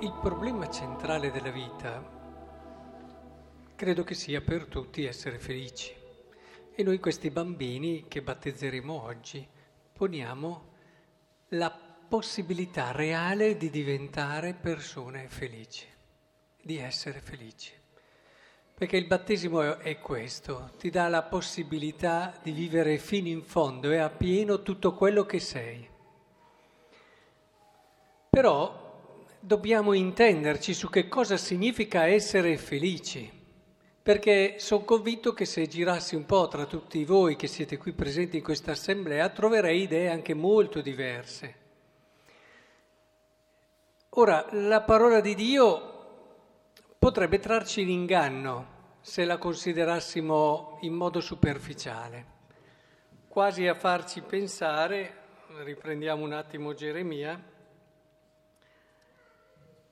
Il problema centrale della vita credo che sia per tutti essere felici. E noi questi bambini che battezzeremo oggi poniamo la possibilità reale di diventare persone felici, di essere felici. Perché il battesimo è questo, ti dà la possibilità di vivere fino in fondo e a pieno tutto quello che sei. Però dobbiamo intenderci su che cosa significa essere felici, perché sono convinto che se girassi un po' tra tutti voi che siete qui presenti in questa assemblea, troverei idee anche molto diverse. Ora, la parola di Dio potrebbe trarci in inganno se la considerassimo in modo superficiale, quasi a farci pensare, riprendiamo un attimo Geremia,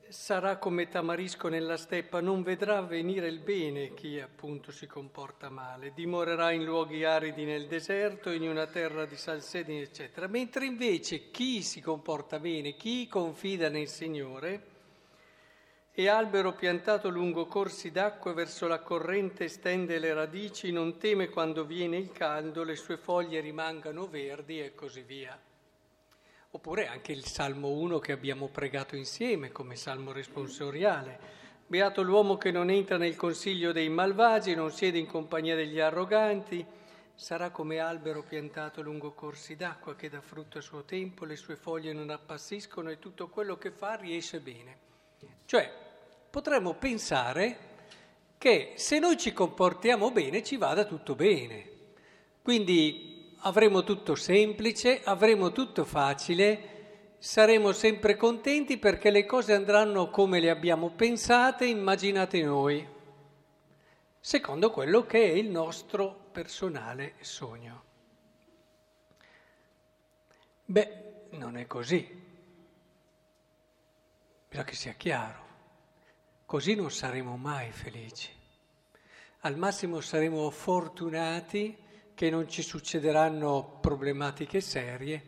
sarà come tamarisco nella steppa, non vedrà venire il bene chi appunto si comporta male, dimorerà in luoghi aridi nel deserto, in una terra di salsedine, eccetera. Mentre invece chi si comporta bene, chi confida nel Signore, è albero piantato lungo corsi d'acqua verso la corrente stende le radici, non teme quando viene il caldo, le sue foglie rimangano verdi e così via. Oppure anche il Salmo 1 che abbiamo pregato insieme come salmo responsoriale. Beato l'uomo che non entra nel consiglio dei malvagi, non siede in compagnia degli arroganti, sarà come albero piantato lungo corsi d'acqua che dà frutto a suo tempo, le sue foglie non appassiscono e tutto quello che fa riesce bene. Cioè, potremmo pensare che se noi ci comportiamo bene ci vada tutto bene. Quindi avremo tutto semplice, avremo tutto facile, saremo sempre contenti perché le cose andranno come le abbiamo pensate, immaginate noi, secondo quello che è il nostro personale sogno. Beh, non è così. Bisogna che sia chiaro. Così non saremo mai felici. Al massimo saremo fortunati che non ci succederanno problematiche serie,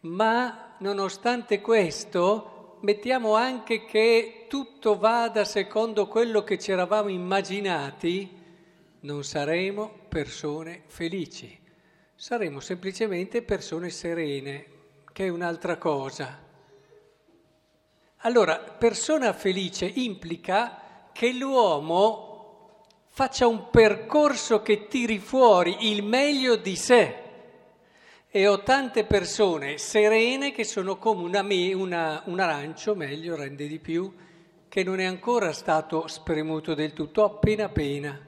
ma nonostante questo mettiamo anche che tutto vada secondo quello che ci eravamo immaginati, non saremo persone felici, saremo semplicemente persone serene, che è un'altra cosa. Allora, persona felice implica che l'uomo faccia un percorso che tiri fuori il meglio di sé. E ho tante persone serene che sono come una me, una, un arancio, meglio, rende di più, che non è ancora stato spremuto del tutto, appena appena.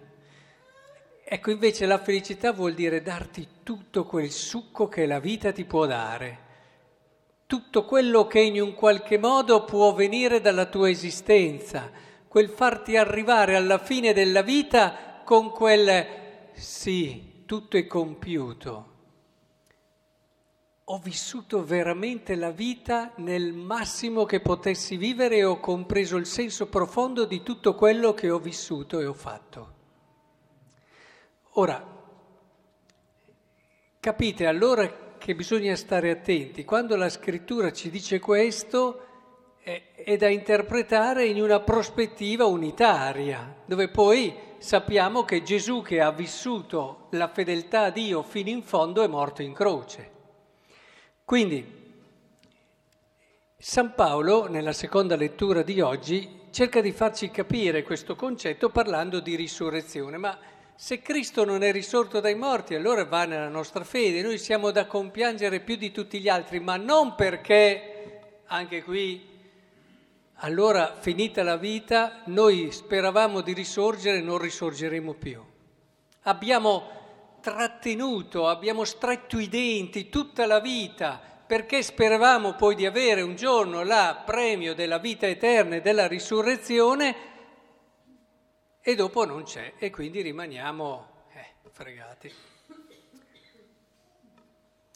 Ecco, invece la felicità vuol dire darti tutto quel succo che la vita ti può dare, tutto quello che in un qualche modo può venire dalla tua esistenza quel farti arrivare alla fine della vita con quel sì, tutto è compiuto. Ho vissuto veramente la vita nel massimo che potessi vivere e ho compreso il senso profondo di tutto quello che ho vissuto e ho fatto. Ora, capite allora che bisogna stare attenti. Quando la scrittura ci dice questo, è da interpretare in una prospettiva unitaria, dove poi sappiamo che Gesù che ha vissuto la fedeltà a Dio fino in fondo è morto in croce. Quindi San Paolo, nella seconda lettura di oggi, cerca di farci capire questo concetto parlando di risurrezione, ma se Cristo non è risorto dai morti, allora va nella nostra fede, noi siamo da compiangere più di tutti gli altri, ma non perché, anche qui allora finita la vita noi speravamo di risorgere e non risorgeremo più. Abbiamo trattenuto, abbiamo stretto i denti tutta la vita perché speravamo poi di avere un giorno la premio della vita eterna e della risurrezione e dopo non c'è e quindi rimaniamo eh, fregati.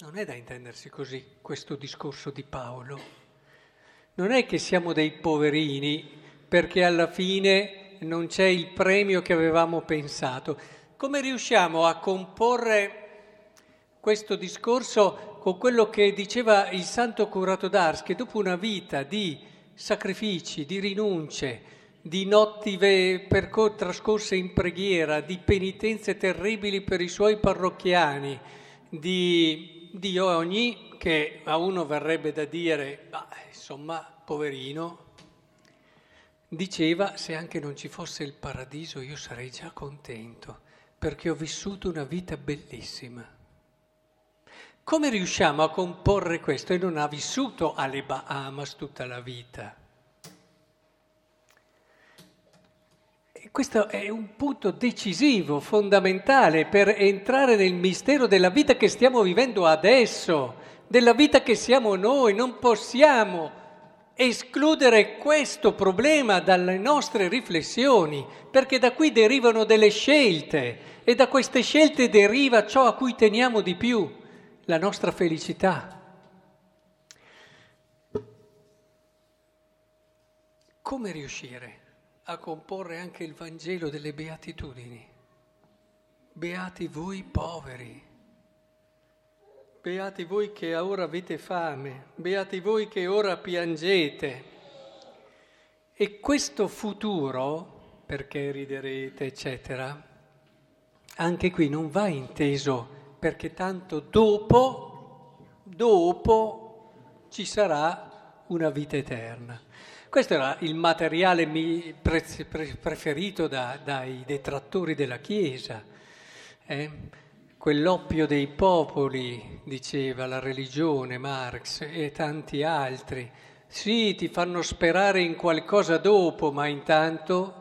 Non è da intendersi così questo discorso di Paolo non è che siamo dei poverini perché alla fine non c'è il premio che avevamo pensato. Come riusciamo a comporre questo discorso con quello che diceva il santo curato d'Ars, che dopo una vita di sacrifici, di rinunce, di notti percor- trascorse in preghiera, di penitenze terribili per i suoi parrocchiani, di, di ogni che a uno verrebbe da dire, bah, insomma, poverino, diceva se anche non ci fosse il paradiso io sarei già contento perché ho vissuto una vita bellissima. Come riusciamo a comporre questo? E non ha vissuto alle Bahamas tutta la vita. Questo è un punto decisivo, fondamentale per entrare nel mistero della vita che stiamo vivendo adesso, della vita che siamo noi. Non possiamo escludere questo problema dalle nostre riflessioni, perché da qui derivano delle scelte e da queste scelte deriva ciò a cui teniamo di più, la nostra felicità. Come riuscire a comporre anche il Vangelo delle beatitudini? Beati voi poveri Beati voi che ora avete fame, beati voi che ora piangete. E questo futuro, perché riderete, eccetera, anche qui non va inteso perché tanto dopo, dopo ci sarà una vita eterna. Questo era il materiale preferito da, dai detrattori della Chiesa. Eh? Quell'oppio dei popoli, diceva la religione, Marx e tanti altri. Sì, ti fanno sperare in qualcosa dopo, ma intanto,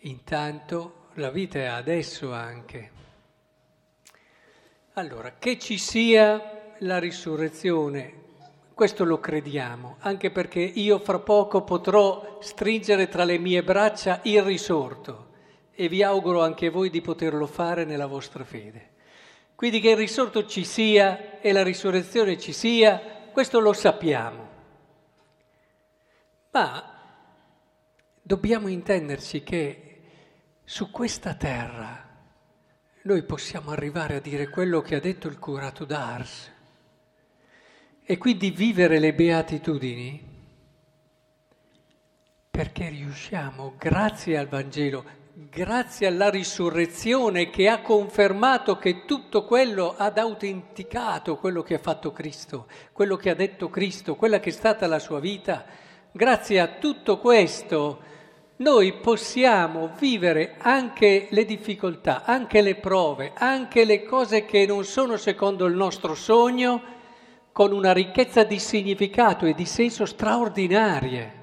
intanto la vita è adesso anche. Allora, che ci sia la risurrezione, questo lo crediamo, anche perché io fra poco potrò stringere tra le mie braccia il risorto e vi auguro anche voi di poterlo fare nella vostra fede. Quindi che il risorto ci sia e la risurrezione ci sia, questo lo sappiamo. Ma dobbiamo intenderci che su questa terra noi possiamo arrivare a dire quello che ha detto il curato d'Ars e quindi vivere le beatitudini perché riusciamo, grazie al Vangelo, grazie alla risurrezione che ha confermato che tutto quello ha autenticato quello che ha fatto Cristo, quello che ha detto Cristo, quella che è stata la sua vita, grazie a tutto questo noi possiamo vivere anche le difficoltà, anche le prove, anche le cose che non sono secondo il nostro sogno, con una ricchezza di significato e di senso straordinarie.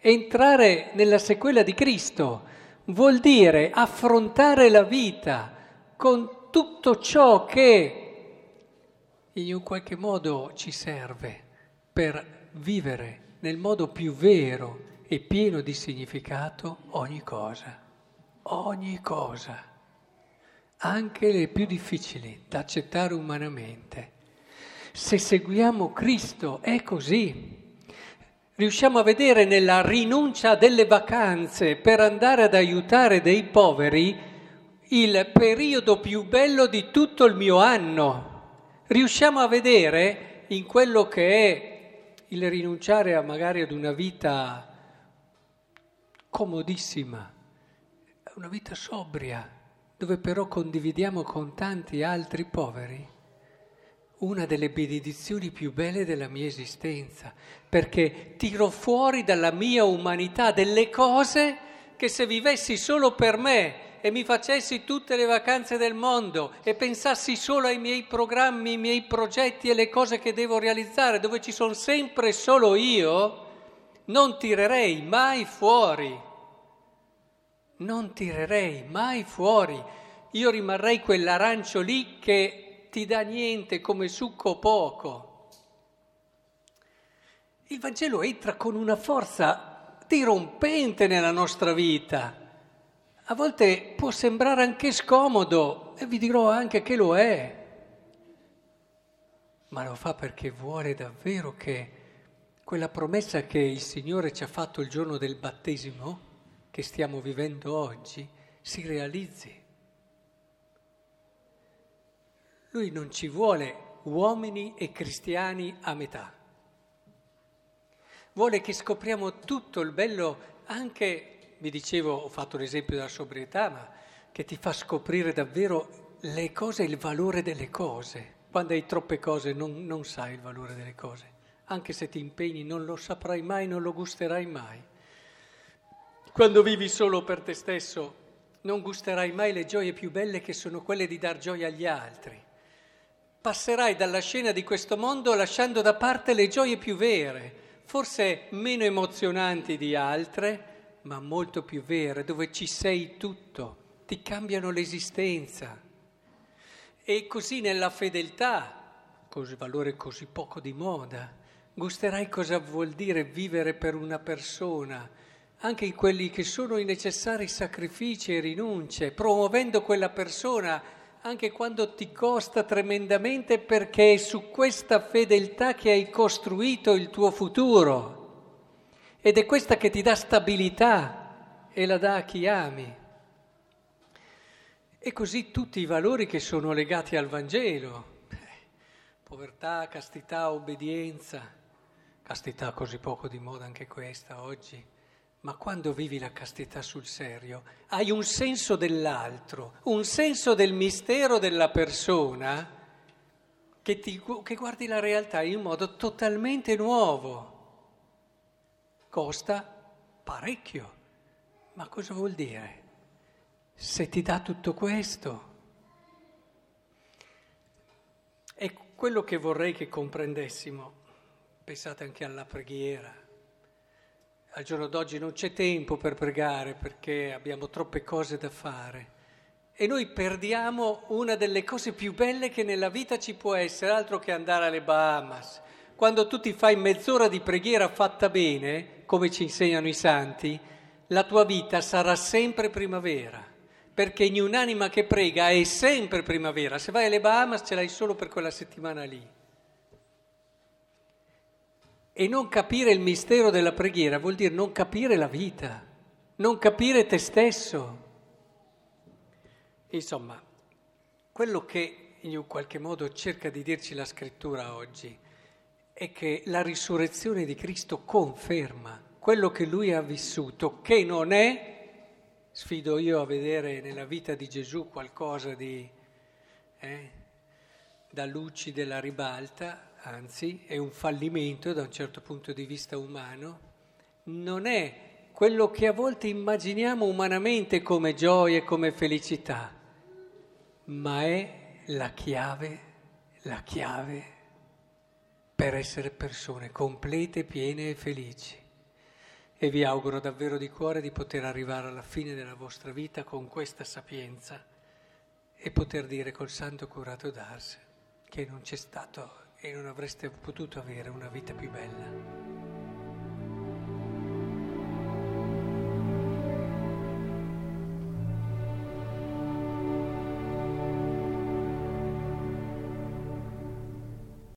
Entrare nella sequela di Cristo vuol dire affrontare la vita con tutto ciò che in un qualche modo ci serve per vivere nel modo più vero e pieno di significato ogni cosa, ogni cosa, anche le più difficili da accettare umanamente. Se seguiamo Cristo è così riusciamo a vedere nella rinuncia delle vacanze per andare ad aiutare dei poveri il periodo più bello di tutto il mio anno. Riusciamo a vedere in quello che è il rinunciare a magari ad una vita comodissima, una vita sobria, dove però condividiamo con tanti altri poveri una delle benedizioni più belle della mia esistenza, perché tiro fuori dalla mia umanità delle cose che se vivessi solo per me e mi facessi tutte le vacanze del mondo e pensassi solo ai miei programmi, ai miei progetti e le cose che devo realizzare, dove ci sono sempre solo io, non tirerei mai fuori. Non tirerei mai fuori. Io rimarrei quell'arancio lì che ti dà niente come succo poco. Il Vangelo entra con una forza dirompente nella nostra vita. A volte può sembrare anche scomodo e vi dirò anche che lo è, ma lo fa perché vuole davvero che quella promessa che il Signore ci ha fatto il giorno del battesimo, che stiamo vivendo oggi, si realizzi. Lui non ci vuole uomini e cristiani a metà, vuole che scopriamo tutto il bello, anche, vi dicevo, ho fatto l'esempio della sobrietà, ma che ti fa scoprire davvero le cose il valore delle cose. Quando hai troppe cose non, non sai il valore delle cose. Anche se ti impegni non lo saprai mai, non lo gusterai mai. Quando vivi solo per te stesso non gusterai mai le gioie più belle che sono quelle di dar gioia agli altri. Passerai dalla scena di questo mondo lasciando da parte le gioie più vere, forse meno emozionanti di altre, ma molto più vere, dove ci sei tutto, ti cambiano l'esistenza. E così nella fedeltà, così valore così poco di moda, gusterai cosa vuol dire vivere per una persona, anche in quelli che sono i necessari sacrifici e rinunce, promuovendo quella persona anche quando ti costa tremendamente perché è su questa fedeltà che hai costruito il tuo futuro. Ed è questa che ti dà stabilità e la dà a chi ami. E così tutti i valori che sono legati al Vangelo, povertà, castità, obbedienza, castità così poco di moda anche questa oggi ma quando vivi la castità sul serio, hai un senso dell'altro, un senso del mistero della persona che, ti, che guardi la realtà in modo totalmente nuovo. Costa parecchio, ma cosa vuol dire? Se ti dà tutto questo, è quello che vorrei che comprendessimo. Pensate anche alla preghiera al giorno d'oggi non c'è tempo per pregare perché abbiamo troppe cose da fare. E noi perdiamo una delle cose più belle che nella vita ci può essere, altro che andare alle Bahamas. Quando tu ti fai mezz'ora di preghiera fatta bene, come ci insegnano i santi, la tua vita sarà sempre primavera, perché in un'anima che prega è sempre primavera. Se vai alle Bahamas ce l'hai solo per quella settimana lì. E non capire il mistero della preghiera vuol dire non capire la vita, non capire te stesso. Insomma, quello che in qualche modo cerca di dirci la scrittura oggi è che la risurrezione di Cristo conferma quello che lui ha vissuto, che non è, sfido io a vedere nella vita di Gesù qualcosa di eh, da luci della ribalta, anzi è un fallimento da un certo punto di vista umano, non è quello che a volte immaginiamo umanamente come gioia e come felicità, ma è la chiave, la chiave per essere persone complete, piene e felici. E vi auguro davvero di cuore di poter arrivare alla fine della vostra vita con questa sapienza e poter dire col santo curato d'Ars che non c'è stato e non avreste potuto avere una vita più bella.